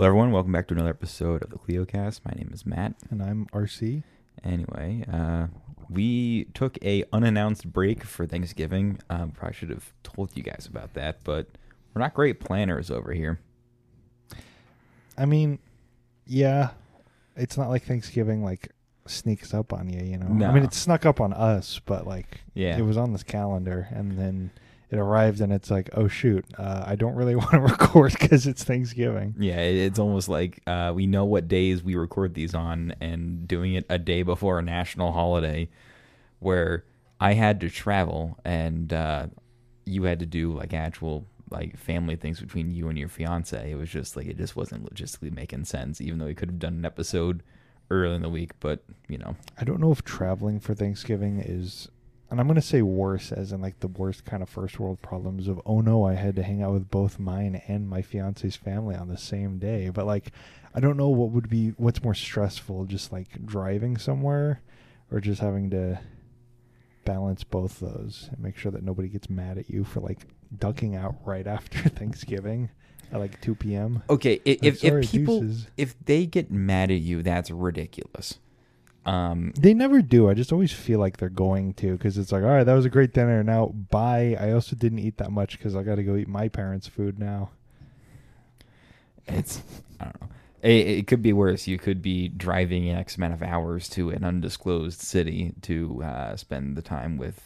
Hello, everyone. Welcome back to another episode of the CleoCast. My name is Matt. And I'm RC. Anyway, uh, we took a unannounced break for Thanksgiving. Um, probably should have told you guys about that, but we're not great planners over here. I mean, yeah, it's not like Thanksgiving like sneaks up on you, you know. No. I mean, it snuck up on us, but like Yeah. it was on this calendar and then it arrived and it's like, "Oh shoot, uh, I don't really want to record cuz it's Thanksgiving." Yeah, it's almost like uh, we know what days we record these on, and doing it a day before a national holiday, where I had to travel and uh, you had to do like actual like family things between you and your fiance. It was just like it just wasn't logistically making sense, even though we could have done an episode early in the week. But you know, I don't know if traveling for Thanksgiving is and I'm going to say worse as in like the worst kind of first world problems of oh no, I had to hang out with both mine and my fiance's family on the same day. But like I don't know what would be what's more stressful just like driving somewhere or just having to balance both those and make sure that nobody gets mad at you for like ducking out right after Thanksgiving at like 2 p.m. okay, if sorry, if people deuces. if they get mad at you, that's ridiculous. Um, They never do. I just always feel like they're going to because it's like, all right, that was a great dinner. Now, bye. I also didn't eat that much because I got to go eat my parents' food now. it's I don't know. It, it could be worse. You could be driving X amount of hours to an undisclosed city to uh, spend the time with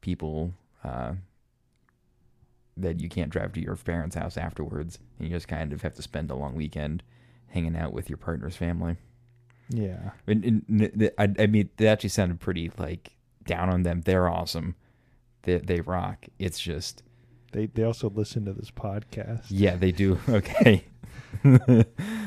people uh, that you can't drive to your parents' house afterwards, and you just kind of have to spend a long weekend hanging out with your partner's family. Yeah. And, and, I, I mean, they actually sounded pretty like down on them. They're awesome. They they rock. It's just They they also listen to this podcast. Yeah, they do. Okay.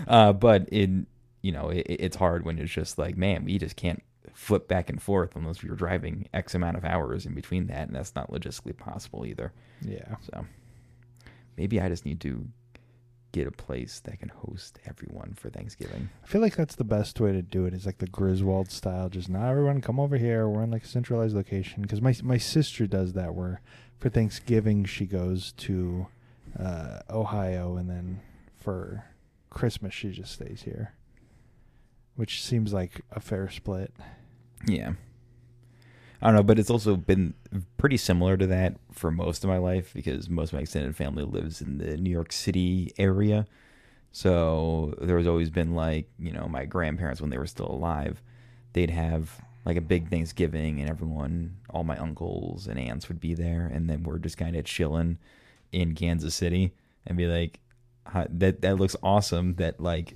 uh, but in you know, it, it's hard when it's just like, man, we just can't flip back and forth unless were driving X amount of hours in between that, and that's not logistically possible either. Yeah. So maybe I just need to get a place that can host everyone for Thanksgiving. I feel like that's the best way to do it. it is like the Griswold style. Just now, everyone come over here. We're in like a centralized location because my my sister does that. Where for Thanksgiving she goes to uh, Ohio, and then for Christmas she just stays here, which seems like a fair split. Yeah. I don't know, but it's also been pretty similar to that for most of my life because most of my extended family lives in the New York City area. So there's always been like, you know, my grandparents when they were still alive, they'd have like a big Thanksgiving and everyone, all my uncles and aunts would be there and then we're just kind of chilling in Kansas City and be like that that looks awesome that like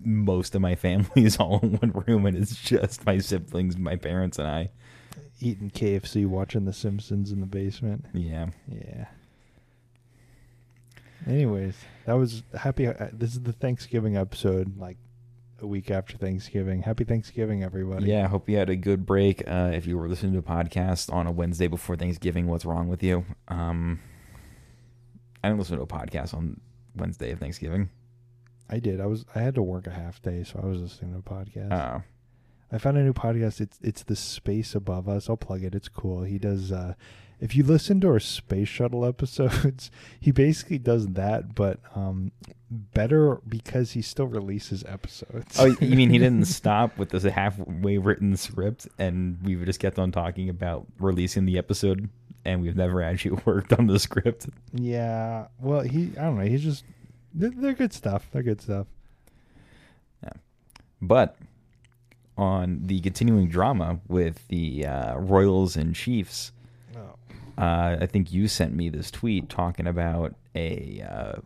most of my family is all in one room and it's just my siblings, my parents and I. Eating KFC, watching The Simpsons in the basement. Yeah. Yeah. Anyways, that was happy. Uh, this is the Thanksgiving episode, like a week after Thanksgiving. Happy Thanksgiving, everybody. Yeah, I hope you had a good break. Uh, if you were listening to a podcast on a Wednesday before Thanksgiving, what's wrong with you? Um, I didn't listen to a podcast on Wednesday of Thanksgiving. I did. I was. I had to work a half day, so I was listening to a podcast. Oh, I found a new podcast. It's it's the space above us. I'll plug it. It's cool. He does. uh If you listen to our space shuttle episodes, he basically does that, but um better because he still releases episodes. oh, you mean he didn't stop with this halfway written script, and we just kept on talking about releasing the episode, and we've never actually worked on the script. Yeah. Well, he. I don't know. He's just. They're, they're good stuff. They're good stuff. Yeah. But on the continuing drama with the uh, Royals and Chiefs, Oh. uh, I think you sent me this tweet talking about a uh,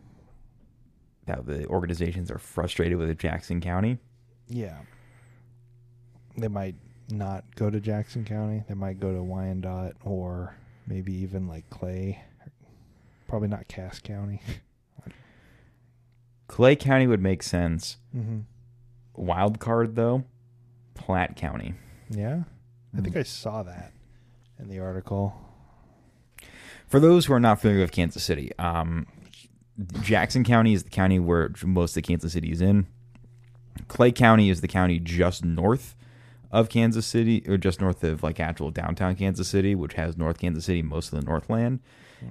how the organizations are frustrated with Jackson County. Yeah. They might not go to Jackson County. They might go to Wyandotte or maybe even like Clay. Probably not Cass County. Clay County would make sense. mm-hmm. Wild card though, Platte County. Yeah. I think I saw that in the article. For those who are not familiar with Kansas City, um, Jackson County is the county where most of Kansas City is in. Clay County is the county just north of Kansas City, or just north of like actual downtown Kansas City, which has North Kansas City, most of the Northland.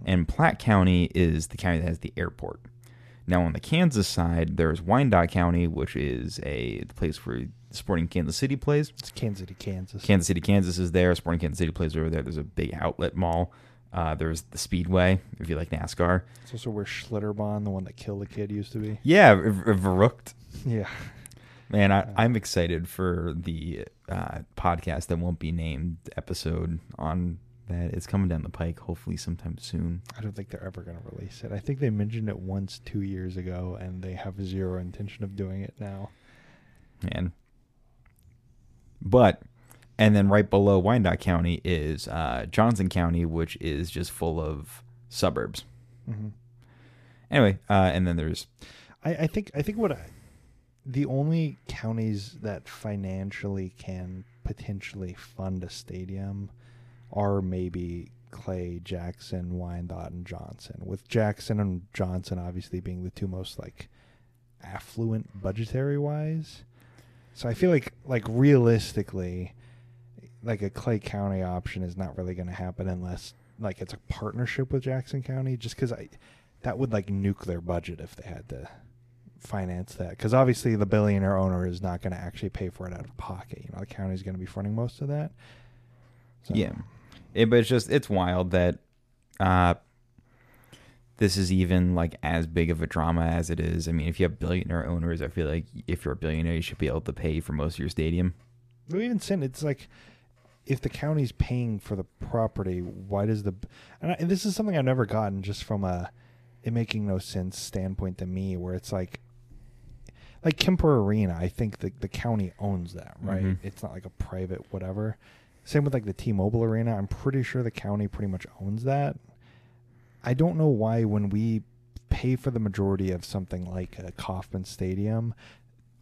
And Platte County is the county that has the airport. Now on the Kansas side, there's Wyandotte County, which is a the place where Sporting Kansas City plays. It's Kansas City, Kansas. Kansas City, Kansas is there. Sporting Kansas City plays over there. There's a big outlet mall. Uh, there's the Speedway, if you like NASCAR. It's also where Schlitterbahn, the one that killed the kid, used to be. Yeah, V- V- Verrückt. Yeah. Man, I, I'm excited for the uh, podcast that won't be named episode on that. It's coming down the pike, hopefully sometime soon. I don't think they're ever going to release it. I think they mentioned it once two years ago, and they have zero intention of doing it now. Man. But, and then right below Wyandotte County is uh, Johnson County, which is just full of suburbs. hmm Anyway, uh, and then there's I, I think I think what I, the only counties that financially can potentially fund a stadium are maybe Clay, Jackson, Wyandotte, and Johnson. With Jackson and Johnson obviously being the two most like affluent budgetary wise. So I feel like like realistically, like a Clay County option is not really going to happen unless like it's a partnership with Jackson County. Just because I that would like nuke their budget if they had to finance that. Because obviously the billionaire owner is not going to actually pay for it out of pocket. You know, the county's going to be fronting most of that. So, Yeah. It, but it's just it's wild that uh this is even like as big of a drama as it is. I mean, if you have billionaire owners, I feel like if you're a billionaire, you should be able to pay for most of your stadium. But even saying it's like if the county's paying for the property, why does the and, I, and this is something I've never gotten just from a it making no sense standpoint to me, where it's like like Kemper Arena. I think the the county owns that, right? Mhm. It's not like a private whatever. Same with like the T-Mobile Arena. I'm pretty sure the county pretty much owns that. I don't know why when we pay for the majority of something like a Kauffman Stadium,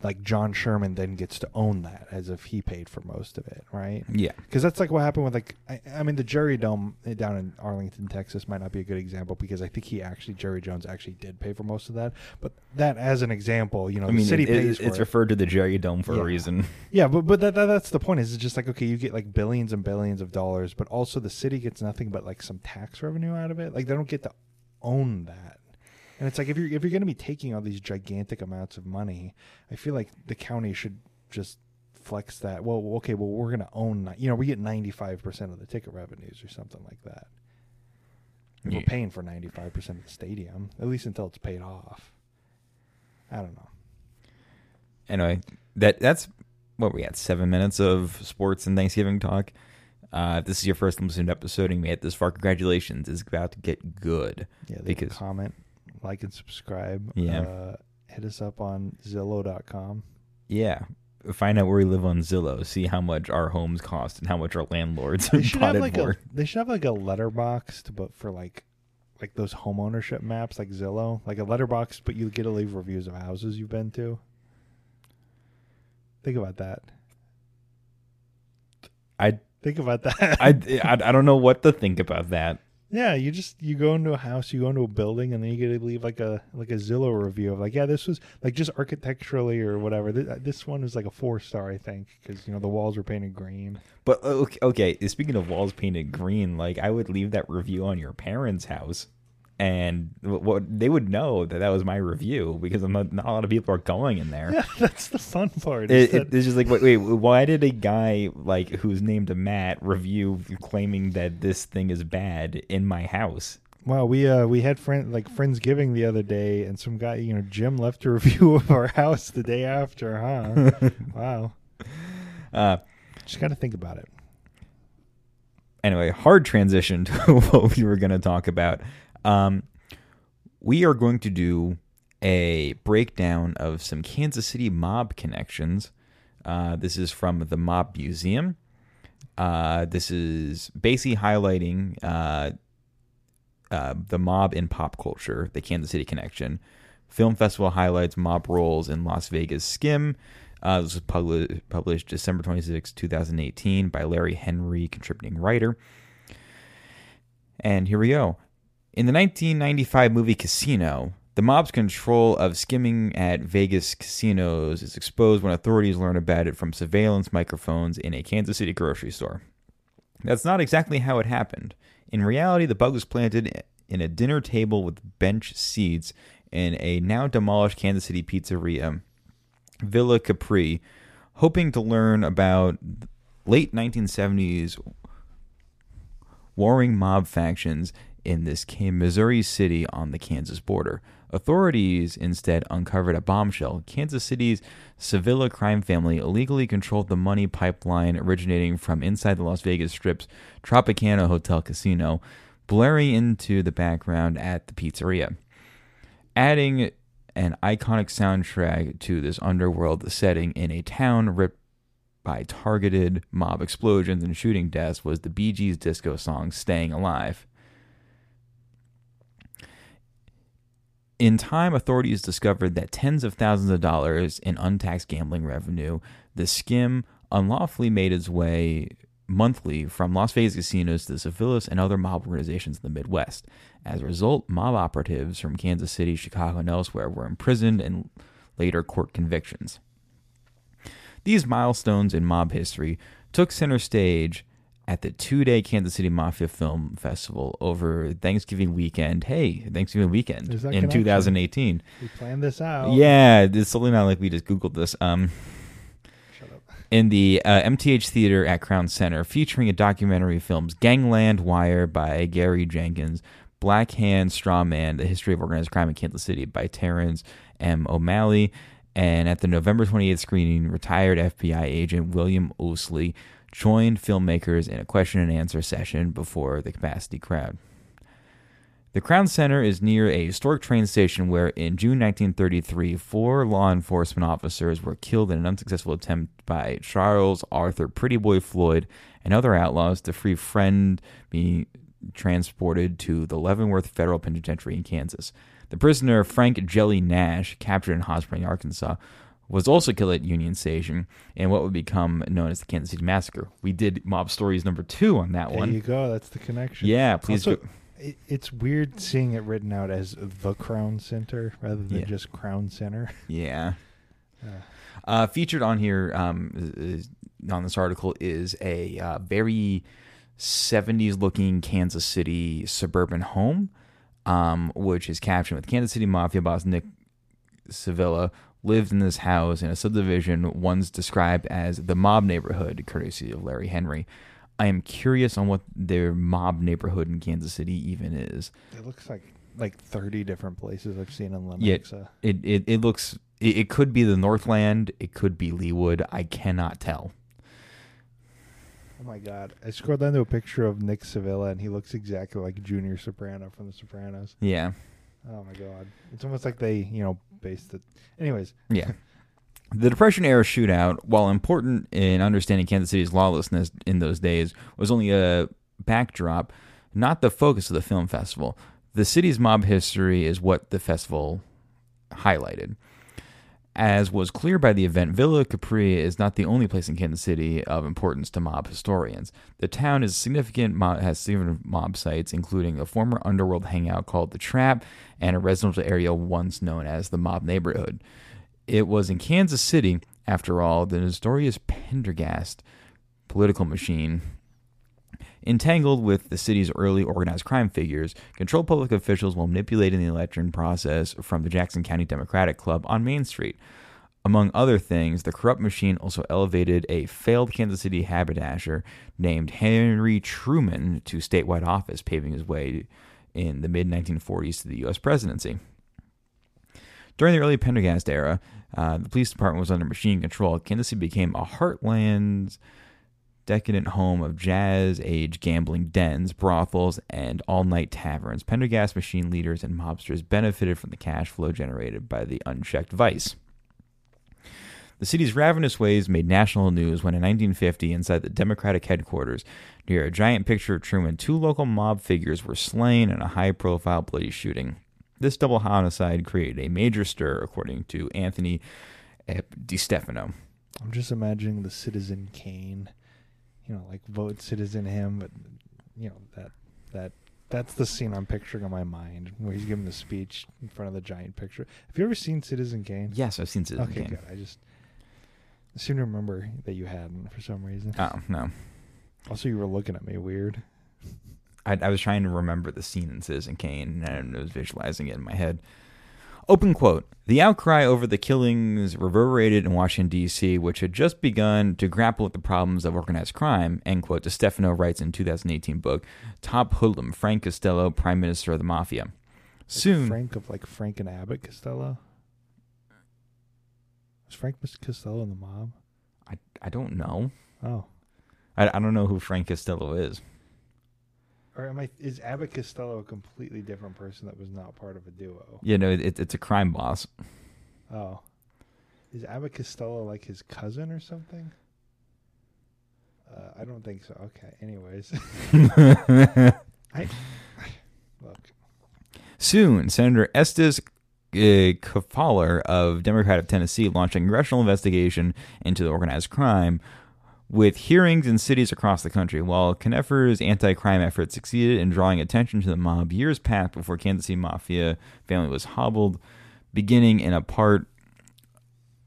like John Sherman then gets to own that as if he paid for most of it, right? Yeah. Because that's like what happened with like I, I mean the Jerry Dome eh, down in Arlington, Texas might not be a good example because I think he actually Jerry Jones actually did pay for most of that. But that as an example, you know, I mean, the city it- it- pays for it's it. referred to the Jerry Dome for Yeah. a reason. Yeah, but but that, that that's the point. Is it's just like okay, you get like billions and billions of dollars, but also the city gets nothing but like some tax revenue out of it. Like they don't get to own that. And it's like if you're if you're going to be taking all these gigantic amounts of money, I feel like the county should just flex that. Well, okay, well we're going to own. You know, we get ninety five percent of the ticket revenues or something like that. Yeah. We're paying for ninety five percent of the stadium, at least until it's paid off. I don't know. Anyway, that that's what we had seven minutes of sports and Thanksgiving talk. Uh, if this is your first listened episode and you made it this far, congratulations. It's about to get good. Yeah, Because- a comment, like and subscribe. Yeah. Uh, hit us up on Zillow.com. Yeah. Find out where we live on Zillow. See how much our homes cost and how much our landlords They should have like for. a they should have like a letterbox, to, but for like like those home ownership maps, like Zillow, like a letterbox, but you get to leave reviews of houses you've been to. Think about that. I, Think about that. I, I, I don't know what to think about that. Yeah, you just you go into a house, you go into a building, and then you get to leave like a like a Zillow review of like, yeah, this was like just architecturally or whatever. This, this one was like a four star, I think, because you know the walls were painted green. But uh, okay, okay, speaking of walls painted green, like I would leave that review on your parents' house, and what they would know that that was my review because I'm not, not a lot of people are going in there. Yeah, that's the fun part. It, that- it, it's just like, wait, wait, why did a guy like who's named Matt review claiming that this thing is bad in my house? Wow, we uh we had friend like friendsgiving the other day, and some guy, you know, Jim left a review of our house the day after. Huh? wow, Uh, just got to think about it. anyway, hard transition to what we were going to talk about. Um, we are going to do a breakdown of some Kansas City mob connections. Uh, this is from the Mob Museum. Uh, this is basically highlighting uh, uh, the mob in pop culture, the Kansas City connection. Film festival highlights mob roles in Las Vegas Skim. Uh, this was publi- published December 26, 2018, by Larry Henry, contributing writer. And here we go. In the 1995 movie Casino, the mob's control of skimming at Vegas casinos is exposed when authorities learn about it from surveillance microphones in a Kansas City grocery store. That's not exactly how it happened. In reality, the bug was planted in a dinner table with bench seats in a now demolished Kansas City pizzeria, Villa Capri, hoping to learn about late 1970s warring mob factions in this Missouri city on the Kansas border. Authorities instead uncovered a bombshell. Kansas City's Civella crime family illegally controlled the money pipeline originating from inside the Las Vegas Strip's Tropicana Hotel Casino, blaring into the background at the pizzeria. Adding an iconic soundtrack to this underworld setting in a town ripped by targeted mob explosions and shooting deaths was the Bee Gees disco song Staying Alive. In time, authorities discovered that tens of thousands of dollars in untaxed gambling revenue, the skim unlawfully made its way monthly from Las Vegas casinos to the Civellas and other mob organizations in the Midwest. As a result, mob operatives from Kansas City, Chicago, and elsewhere were imprisoned and later court convictions. These milestones in mob history took center stage at the two day Kansas City Mafia Film Festival over Thanksgiving weekend. Hey, Thanksgiving weekend in connection. 2018. We planned this out. Yeah, it's totally not like we just Googled this. Um, Shut up. in the uh, MTH Theater at Crown Center, featuring a documentary films Gangland Wire by Gary Jenkins, Black Hand Straw Man, The History of Organized Crime in Kansas City by Terrence M. O'Malley, and at the November 28th screening, retired FBI agent William Ouseley joined filmmakers in a question and answer session before the capacity crowd. The Crown Center is near a historic train station where, in June 1933, four law enforcement officers were killed in an unsuccessful attempt by Charles Arthur Pretty Boy Floyd and other outlaws to free friend being transported to the Leavenworth Federal Penitentiary in Kansas. The prisoner, Frank Jelly Nash, captured in Hot Spring, Arkansas, was also killed at Union Station in what would become known as the Kansas City Massacre. We did Mob Stories number two on that There one. There you go. That's the connection. Yeah, please Also, go. it's weird seeing it written out as the Crown Center rather than Yeah. just Crown Center. Yeah. Uh, Uh, featured on here um, is, on this article is a uh, very 70s looking Kansas City suburban home, um, which is captioned with Kansas City Mafia boss Nick Civella lived in this house in a subdivision once described as the mob neighborhood, courtesy of Larry Henry. I am curious on what their mob neighborhood in Kansas City even is. it looks like like 30 different places I've seen in Yeah. Lenexa. It it, it looks it, it could be the Northland, it could be Leawood. I cannot tell. Oh my god. I scrolled down to a picture of Nick Civella and he looks exactly like Junior Soprano from The Sopranos. Yeah. Oh my god. It's almost like they, you know, based it. Anyways, Yeah. The Depression era shootout, while important in understanding Kansas City's lawlessness in those days, was only a backdrop, not the focus of the film festival. The city's mob history is what the festival highlighted. As was clear by the event, Villa Capri is not the only place in Kansas City of importance to mob historians. The town is significant has significant mob sites, including a former underworld hangout called the Trap and a residential area once known as the Mob Neighborhood. It was in Kansas City, after all, the notorious Pendergast political machine entangled with the city's early organized crime figures, controlled public officials while manipulating the election process from the Jackson County Democratic Club on Main Street. Among other things, the corrupt machine also elevated a failed Kansas City haberdasher named Henry Truman to statewide office, paving his way in the mid 1940s to the U.S. presidency. During the early Pendergast era, uh, the police department was under machine control. Kansas City became a heartland's decadent home of jazz age gambling dens, brothels, and all night taverns. Pendergast machine leaders and mobsters benefited from the cash flow generated by the unchecked vice. The city's ravenous ways made national news when in 1950, inside the Democratic headquarters, near a giant picture of Truman, two local mob figures were slain in a high profile bloody shooting. This double homicide created a major stir, according to Anthony DeStefano. I'm just imagining the Citizen Kane, you know, like vote Citizen him, but you know that that that's the scene I'm picturing in my mind where he's giving the speech in front of the giant picture. Have you ever seen Citizen Kane? Yes, I've seen Citizen Okay, Kane. good. I just I seem to remember that you hadn't for some reason. Oh, no. Also, you were looking at me weird. I, I was trying to remember the scene in Citizen Kane and I was visualizing it in my head. Open quote. The outcry over the killings reverberated in Washington, D.C., which had just begun to grapple with the problems of organized crime, end quote, DeStefano writes in 2018 book, Top Hoodlum, Frank Costello, Prime Minister of the Mafia. Soon. Frank of like Frank and Abbott Costello. Was Frank Mr. Costello in the mob? I, I don't know. Oh. I, I don't know who Frank Costello is. Or am I? Is Abbott Costello a completely different person that was not part of a duo? You know, it, it's a crime boss. Oh, is Abbott Costello like his cousin or something? Uh, I don't think so. Okay. Anyways, I look. Soon, Senator Estes uh, Kefauver of Democrat of Tennessee launched a congressional investigation into the organized crime with hearings in cities across the country. While Kefauver's anti-crime efforts succeeded in drawing attention to the mob, years passed before Kansas City Mafia family was hobbled, beginning in a part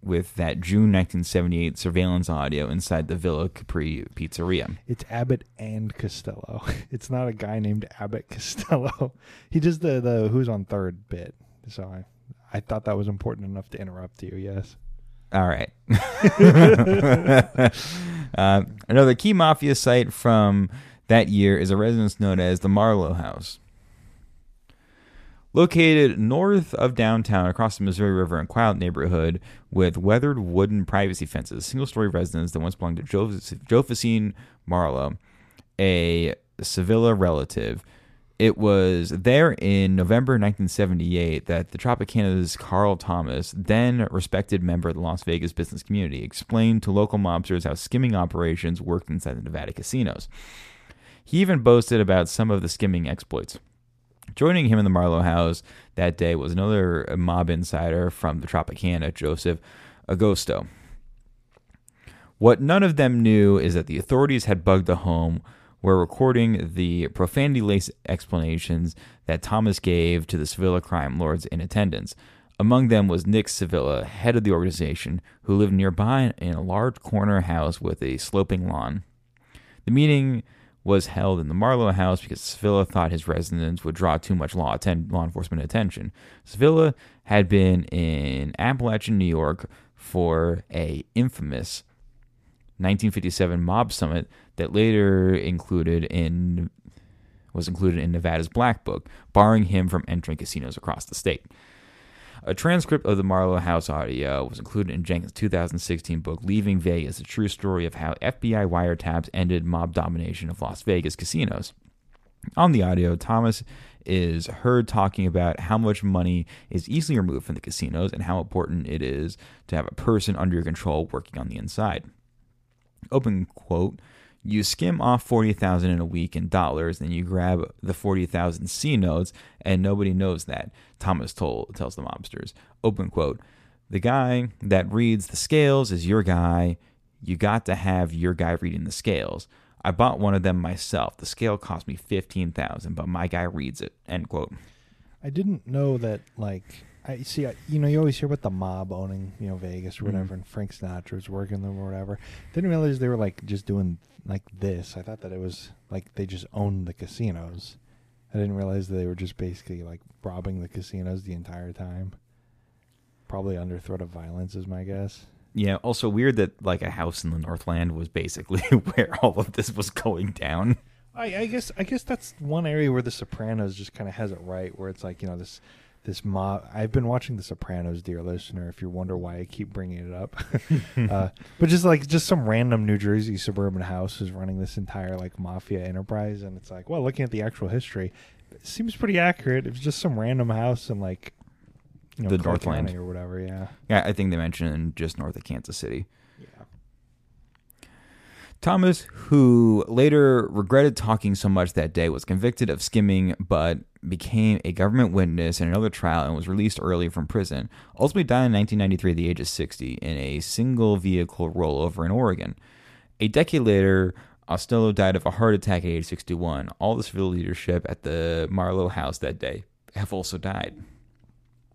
with that June 1978 surveillance audio inside the Villa Capri pizzeria. It's Abbott and Costello. It's not a guy named Abbott Costello. He does the the who's on third bit. So I I thought that was important enough to interrupt you. Yes. All right. uh, another key mafia site from that year is a residence known as the Marlowe House. Located north of downtown across the Missouri River in quiet neighborhood with weathered wooden privacy fences, a single story residence that once belonged to Josephine Marlowe, a Civella relative. It was there in November 1978 that the Tropicana's Carl Thomas, then respected member of the Las Vegas business community, explained to local mobsters how skimming operations worked inside the Nevada casinos. He even boasted about some of the skimming exploits. Joining him in the Marlowe house that day was another mob insider from the Tropicana, Joseph Agosto. What none of them knew is that the authorities had bugged the home were recording the profanity laced explanations that Thomas gave to the Civella crime lords in attendance. Among them was Nick Civella, head of the organization, who lived nearby in a large corner house with a sloping lawn. The meeting was held in the Marlowe house because Civella thought his residence would draw too much law, atten- law enforcement attention. Civella had been in Apalachin, New York for a infamous 1957 mob summit that later included in was included in Nevada's Black Book, barring him from entering casinos across the state. A transcript of the Marlowe House audio was included in Jenkins' 2016 book, Leaving Vegas, a true story of how FBI wiretaps ended mob domination of Las Vegas casinos. On the audio, Thomas is heard talking about how much money is easily removed from the casinos and how important it is to have a person under your control working on the inside. Open quote you skim off 40,000 in a week in dollars and you grab the 40,000 C notes and nobody knows that, Thomas told, tells the mobsters. Open quote. The guy that reads the scales is your guy. You got to have your guy reading the scales. I bought one of them myself. The scale cost me 15,000, but my guy reads it. End quote. I didn't know that like I see. I, you know, you always hear about the mob owning, you know, Vegas or whatever, mm-hmm. and Frank Sinatra was working them or whatever. Didn't realize they were like just doing like this. I thought that it was like they just owned the casinos. I didn't realize that they were just basically like robbing the casinos the entire time. Probably under threat of violence, is my guess. Yeah. Also weird that like a house in the Northland was basically where all of this was going down. I, I guess I guess that's one area where The Sopranos just kind of has it right, where it's like you know this this mob. I've been watching The Sopranos, dear listener. If you wonder why I keep bringing it up, uh, but just like just some random New Jersey suburban house is running this entire like mafia enterprise, and it's like, well, looking at the actual history, it seems pretty accurate. It's just some random house in like you know, the Northland or whatever. Yeah, yeah. I think they mentioned just north of Kansas City. Yeah. Thomas, who later regretted talking so much that day, was convicted of skimming but became a government witness in another trial and was released early from prison. Ultimately died in 1993 at the age of 60 in a single vehicle rollover in Oregon. A decade later, Ostello died of a heart attack at age 61. All the civil leadership at the Marlowe house that day have also died.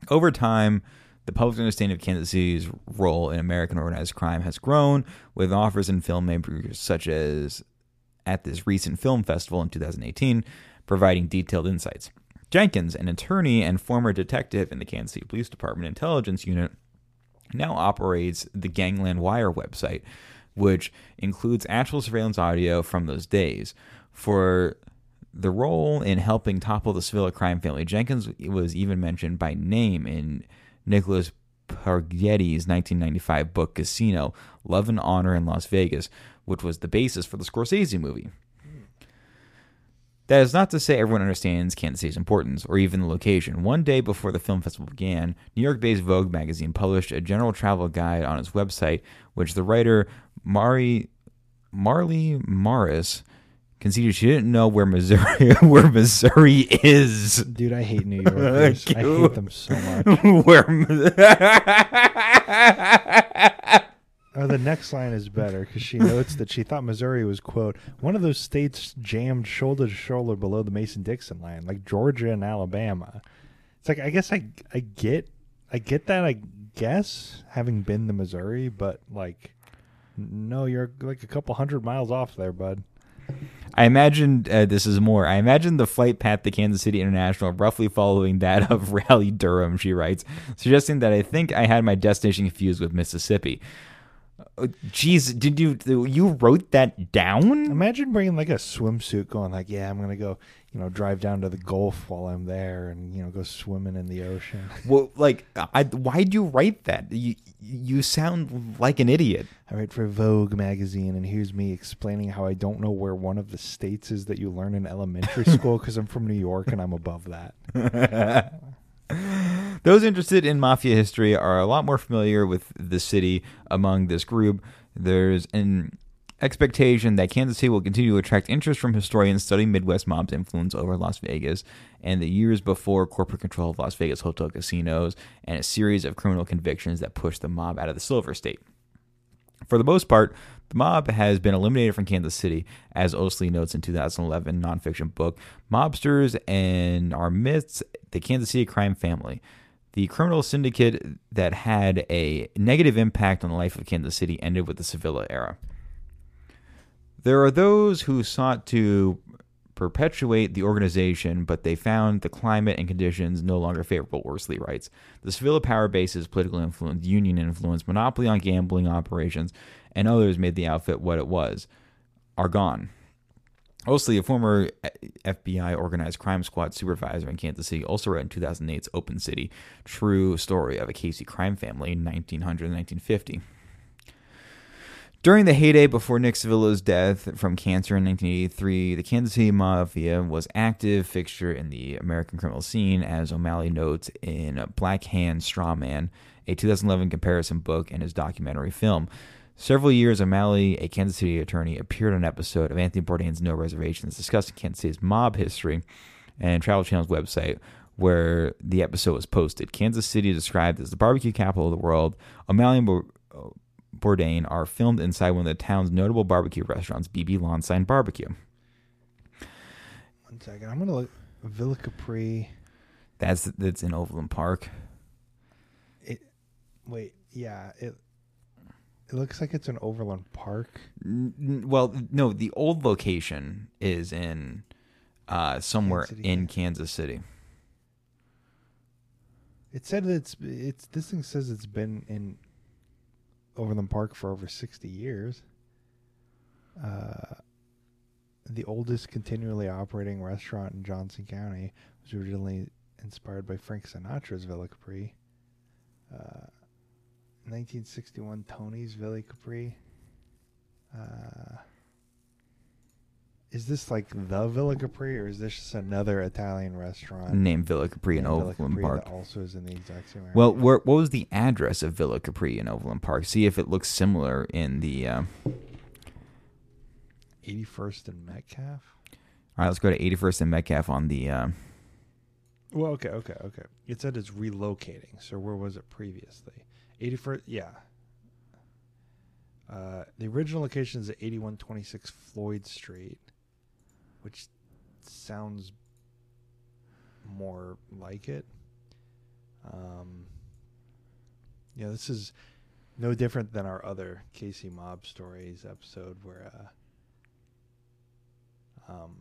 Over time, the public understanding of Kansas City's role in American organized crime has grown, with offers and filmmakers such as at this recent film festival in 2018 providing detailed insights. Jenkins, an attorney and former detective in the Kansas City Police Department Intelligence Unit, now operates the Gangland Wire website, which includes actual surveillance audio from those days. For the role in helping topple the Civella crime family, Jenkins was even mentioned by name in Nicholas Pargetti's 1995 book Casino Love and Honor in Las Vegas, which was the basis for the Scorsese movie. That is not to say everyone understands Kansas City's importance or even the location. One day before the film festival began, New York based Vogue magazine published a general travel guide on its website, which the writer Mari, Marley Morris conceded she didn't know where Missouri where Missouri is. Dude, I hate New Yorkers. I hate them so much. where Oh, the next line is better because she notes that she thought Missouri was quote one of those states jammed shoulder to shoulder below the Mason-Dixon line, like Georgia and Alabama. It's like I guess I I get I get that I guess having been to Missouri, but like no, you're like a couple hundred miles off there, bud. I imagine uh, this is more. I imagine the flight path to Kansas City International roughly following that of Raleigh Durham, she writes, suggesting that I think I had my destination confused with Mississippi. Uh, Jeez, did you you wrote that down? Imagine bringing like a swimsuit, going like, "Yeah, I'm gonna go, you know, drive down to the Gulf while I'm there, and you know, go swimming in the ocean." Well, like, I, why'd you write that? You you sound like an idiot. I write for Vogue magazine, and here's me explaining how I don't know where one of the states is that you learn in elementary school because I'm from New York and I'm above that. Those interested in mafia history are a lot more familiar with the city among this group. There's an expectation that Kansas City will continue to attract interest from historians studying Midwest mob's influence over Las Vegas and the years before corporate control of Las Vegas hotel casinos and a series of criminal convictions that pushed the mob out of the Silver State. For the most part, the mob has been eliminated from Kansas City, as Ouseley notes in 2011 nonfiction book Mobsters in Our Midst, the Kansas City Crime Family. The criminal syndicate that had a negative impact on the life of Kansas City ended with the Civella era. There are those who sought to perpetuate the organization, but they found the climate and conditions no longer favorable, Ouseley writes. The Civella power base's political influence, union influence, monopoly on gambling operations, and others made the outfit what it was, are gone. Ouseley, a former FBI organized crime squad supervisor in Kansas City, also wrote in 2008's Open City, True Story of a KC crime family in 1900 1950. During the heyday before Nick Civella's death from cancer in 1983, the Kansas City Mafia was active fixture in the American criminal scene, as O'Malley notes in Black Hand Straw Man, a 2011 comparison book and his documentary film. Several years, O'Malley, a Kansas City attorney, appeared on an episode of Anthony Bourdain's No Reservations discussing Kansas City's mob history and Travel Channel's website, where the episode was posted. Kansas City described as the barbecue capital of the world. O'Malley and Bourdain are filmed inside one of the town's notable barbecue restaurants, BB Lawnside Barbecue. One second, I'm gonna look Villa Capri. That's that's in Overland Park. It wait, yeah, it it looks like it's an Overland Park. N- well, no, the old location is in uh, somewhere Kansas City, in yeah. Kansas City. It said that it's it's this thing says it's been in Overland Park for over sixty years. Uh, the oldest continually operating restaurant in Johnson County was originally inspired by Frank Sinatra's Villa Capri. Uh, 1961 Tony's Villa Capri. Uh, is this like the Villa Capri, or is this just another Italian restaurant? Named Villa Capri in Overland Capri Park. That also is in the exact same area. Well, where, what was the address of Villa Capri in Overland Park? See if it looks similar in the. Uh, 81st and Metcalf. all right, let's go to 81st and Metcalf on the. Uh, Well, okay, okay, okay. It said it's relocating. So where was it previously? 81st, yeah. Uh, the original location is at 8126 Floyd Street, which sounds more like it. Um, yeah, this is no different than our other Casey Mob Stories episode where uh, um,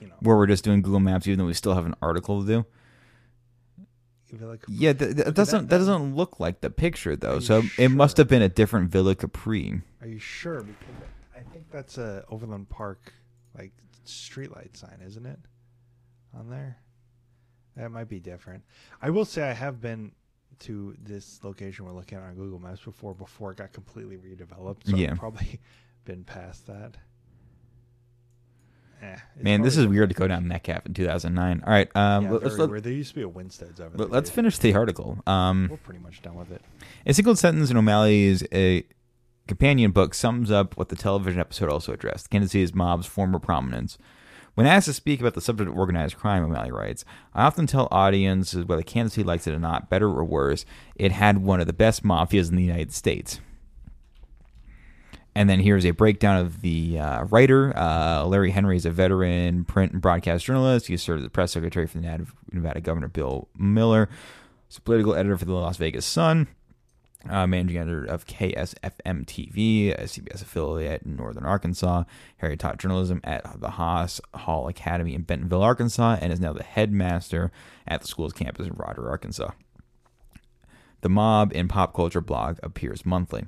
you know, where we're just doing Google Maps, even though we still have an article to do. Villa Capri. Yeah, th- th- it doesn't that- that, doesn't look like the picture though. So it must have been a different Villa Capri. Are you sure? Because I think that's a Overland Park like streetlight sign, isn't it? On there, that might be different. I will say I have been to this location we're looking at on Google Maps before. Before it got completely redeveloped, so Yeah. I've probably been past that. Eh, Man, this is weird to go down Metcalf in 2009. All right, um, Yeah, let's let, weird. There used to be a Winstead's over there. Let's finish the article. Um, We're pretty much done with it. A single sentence in O'Malley's a companion book sums up what the television episode also addressed Kansas City's mob's former prominence. When asked to speak about the subject of organized crime, O'Malley writes, I often tell audiences whether Kansas City likes it or not, better or worse, it had one of the best mafias in the United States. And then here's a breakdown of the uh, writer. Uh, Larry Henry is a veteran print and broadcast journalist. He served as the press secretary for the Nevada- Governor Bill Miller. He's a political editor for the Las Vegas Sun uh, managing editor of KSFM TV, a CBS affiliate in Northern Arkansas. Harry taught journalism at the Haas Hall Academy in Bentonville, Arkansas, and is now the headmaster at the school's campus in Rogers, Arkansas. The Mob in Pop Culture blog appears monthly.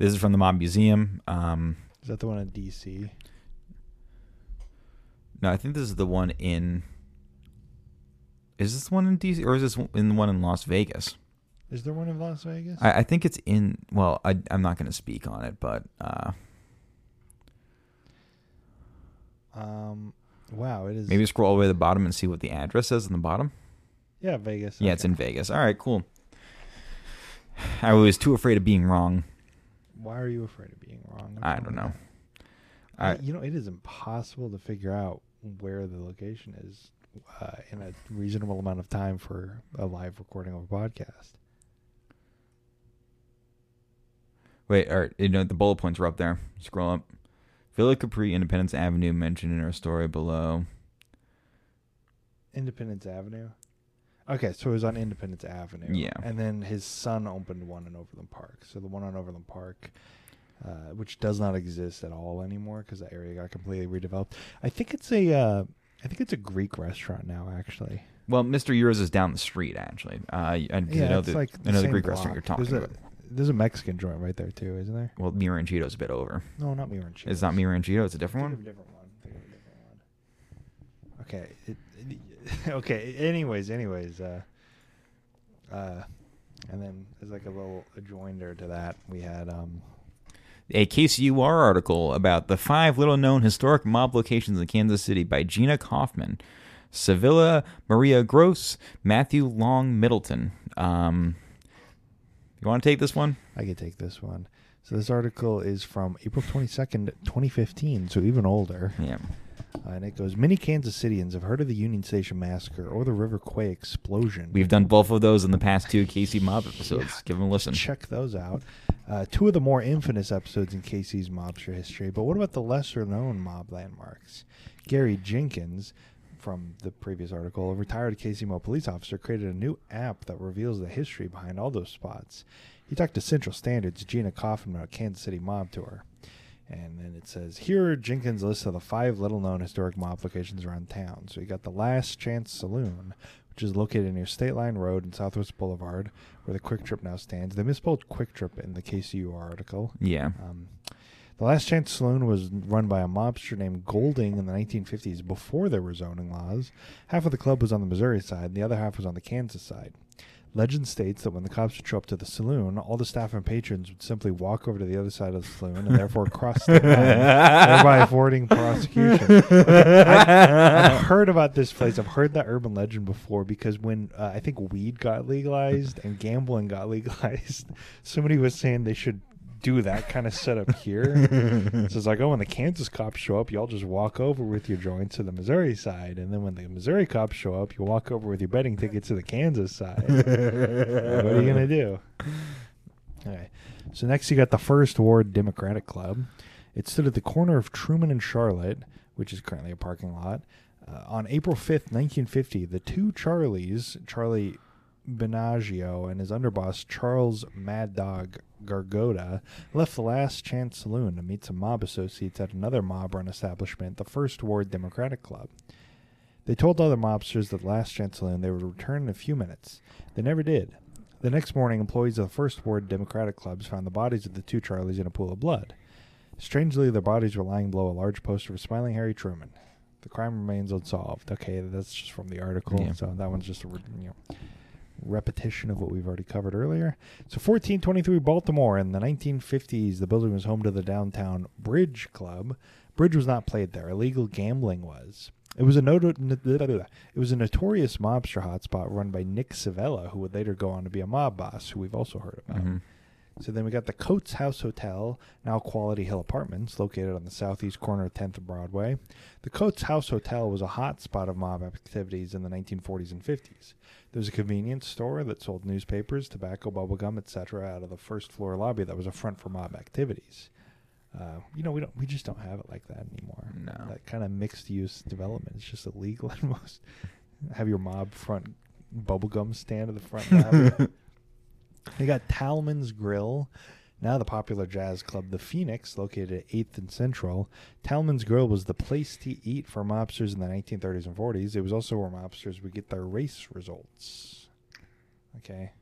This is from the Mob Museum. Um, Is that the one in D.C.? no, I think this is the one in. Is this one in DC or is this in the one in Las Vegas? Is there one in Las Vegas? I, I think it's in. Well, I, I'm not going to speak on it, but uh, um, wow, it is. maybe scroll all the way to the bottom and see what the address says in the bottom. Yeah, Vegas. Yeah, it's in Vegas. All right, cool. I was too afraid of being wrong. Why are you afraid of being wrong? I don't know. I, you know, it is impossible to figure out where the location is uh, in a reasonable amount of time for a live recording of a podcast. Wait, all right. You know the bullet points are up there. Scroll up. Villa Capri, Independence Avenue, mentioned in our story below. Independence Avenue. Okay, so it was on Independence Avenue. Yeah. And then his son opened one in Overland Park. So the one on Overland Park, uh, which does not exist at all anymore because the area got completely redeveloped. I think it's a, uh, I think it's a Greek restaurant now. Actually, Well, Mr. Gyros is down the street, actually. Uh, I, I yeah, know it's the, like I know the Greek block. restaurant you're talking there's a, about. There's a Mexican joint right there too, isn't there? Well, Miranchito's a bit over. No, not Miran Cheetos. It's not Miranchito. It's a different of one. a different one. Think of a different one. Okay. It, okay. Anyways, anyways, uh, uh, and then as like a little adjoinder to that, we had um, a KCUR article about the five little known historic mob locations in Kansas City by Gina Kaufmann, Sylvia, Maria Gross, Matthew Long Middleton. Um, you want to take this one? I could take this one. So this article is from April twenty second, twenty fifteen. So even older. Yeah. Uh, and it goes: Many Kansas Cityans have heard of the Union Station massacre or the River Quay explosion. We've done both of those in the past two KC Mob episodes. Give them a listen. Check those out. Uh, two of the more infamous episodes in Casey's mobster history. But what about the lesser known mob landmarks? Gary Jenkins, from the previous article, a retired Casey Mo police officer, created a new app that reveals the history behind all those spots. He talked to Central Standard's Gina Kaufmann about Kansas City mob tour. And then it says, here are Jenkins' list of the five little known historic mob locations around town. So you got the Last Chance Saloon, which is located near State Line Road and Southwest Boulevard, where the Quick Trip now stands. They misspelled Quick Trip in the KCU article. Yeah. Um, the Last Chance Saloon was run by a mobster named Golding in the 1950s before there were zoning laws. Half of the club was on the Missouri side, and the other half was on the Kansas side. Legend states that when the cops would show up to the saloon, all the staff and patrons would simply walk over to the other side of the saloon and therefore cross the line, thereby avoiding prosecution. I've heard about this place. I've heard that urban legend before because when uh, I think weed got legalized and gambling got legalized, somebody was saying they should do that kind of setup here. so it's like, oh, when the Kansas cops show up, y'all just walk over with your joints to the Missouri side, and then when the Missouri cops show up, you walk over with your betting tickets to the Kansas side. what are you gonna do? Okay. So next you got the First Ward Democratic Club. It stood at the corner of Truman and Charlotte, which is currently a parking lot. Uh, on April 5th, 1950, the two Charlies, Charlie Binaggio and his underboss, Charles Mad Dog Gargotta left the Last Chance Saloon to meet some mob associates at another mob run establishment, the First Ward Democratic Club. They told other mobsters that the Last Chance Saloon they would return in a few minutes. They never did. The next morning, employees of the First Ward Democratic Clubs found the bodies of the two Charlies in a pool of blood. Strangely, their bodies were lying below a large poster of smiling Harry Truman. The crime remains unsolved. Okay, that's just from the article, Yeah. so that one's just a you know, repetition of what we've already covered earlier. So 1423 Baltimore in the 1950s, the building was home to the downtown Bridge Club. Bridge was not played there. Illegal gambling was. It was a noto- n- it was a notorious mobster hotspot run by Nick Civella, who would later go on to be a mob boss, who we've also heard about. Mhm. So then we got the Coates House Hotel, now Quality Hill Apartments, located on the southeast corner of 10th and Broadway. The Coates House Hotel was a hot spot of mob activities in the 1940s and 50s. There was a convenience store that sold newspapers, tobacco, bubblegum, etc. out of the first floor lobby that was a front for mob activities. Uh, you know, we don't, we just don't have it like that anymore. No. That kind of mixed use development is just illegal in most. Have your mob front bubblegum stand at the front lobby. They got Talman's Grill, now the popular jazz club, the Phoenix, located at 8th and Central. Talman's Grill was the place to eat for mobsters in the 1930s and 40s. It was also where mobsters would get their race results. Okay.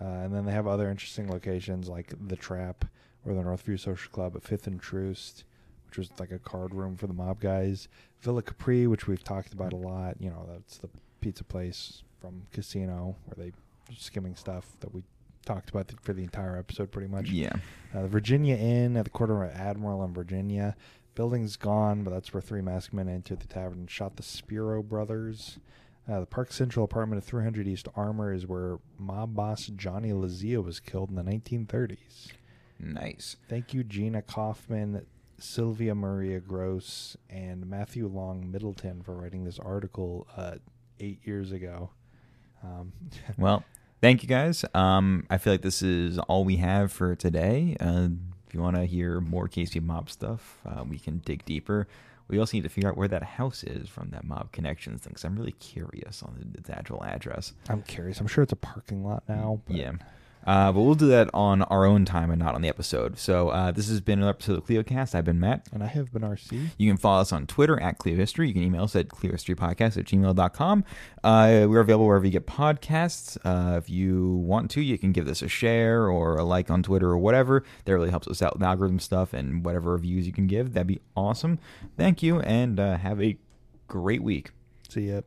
Uh, and then they have other interesting locations like The Trap or the Northview Social Club at 5th and Troost, which was like a card room for the mob guys. Villa Capri, which we've talked about a lot. You know, that's the pizza place from Casino where they skimming stuff that we talked about for the entire episode pretty much. Yeah. Uh, the Virginia Inn at the corner of Admiral and Virginia. Building's gone, but that's where three masked men entered the tavern and shot the Spero brothers. Uh, the Park Central apartment at 300 East Armour is where mob boss Johnny Lazia was killed in the 1930s. Nice. Thank you, Gina Kaufmann, Sylvia Maria Gross, and Matthew Long Middleton for writing this article uh, eight years ago. Um, Well, thank you guys. Um, I feel like this is all we have for today. Uh, if you want to hear more KC Mob stuff, uh, we can dig deeper. We also need to figure out where that house is from that Mob Connections thing. Because I'm really curious on the, its actual address. I'm curious. I'm sure it's a parking lot now. But Yeah. Uh, but we'll do that on our own time and not on the episode. So uh, this has been another episode of KleioCast. I've been Matt. And I have been RC. You can follow us on Twitter at KleioHistory. You can email us at kleiohistorypodcast at gmail.com. Uh, we're available wherever you get podcasts. Uh, if you want to, you can give this a share or a like on Twitter or whatever. That really helps us out with algorithm stuff and whatever reviews you can give. That'd be awesome. Thank you and uh, have a great week. See ya.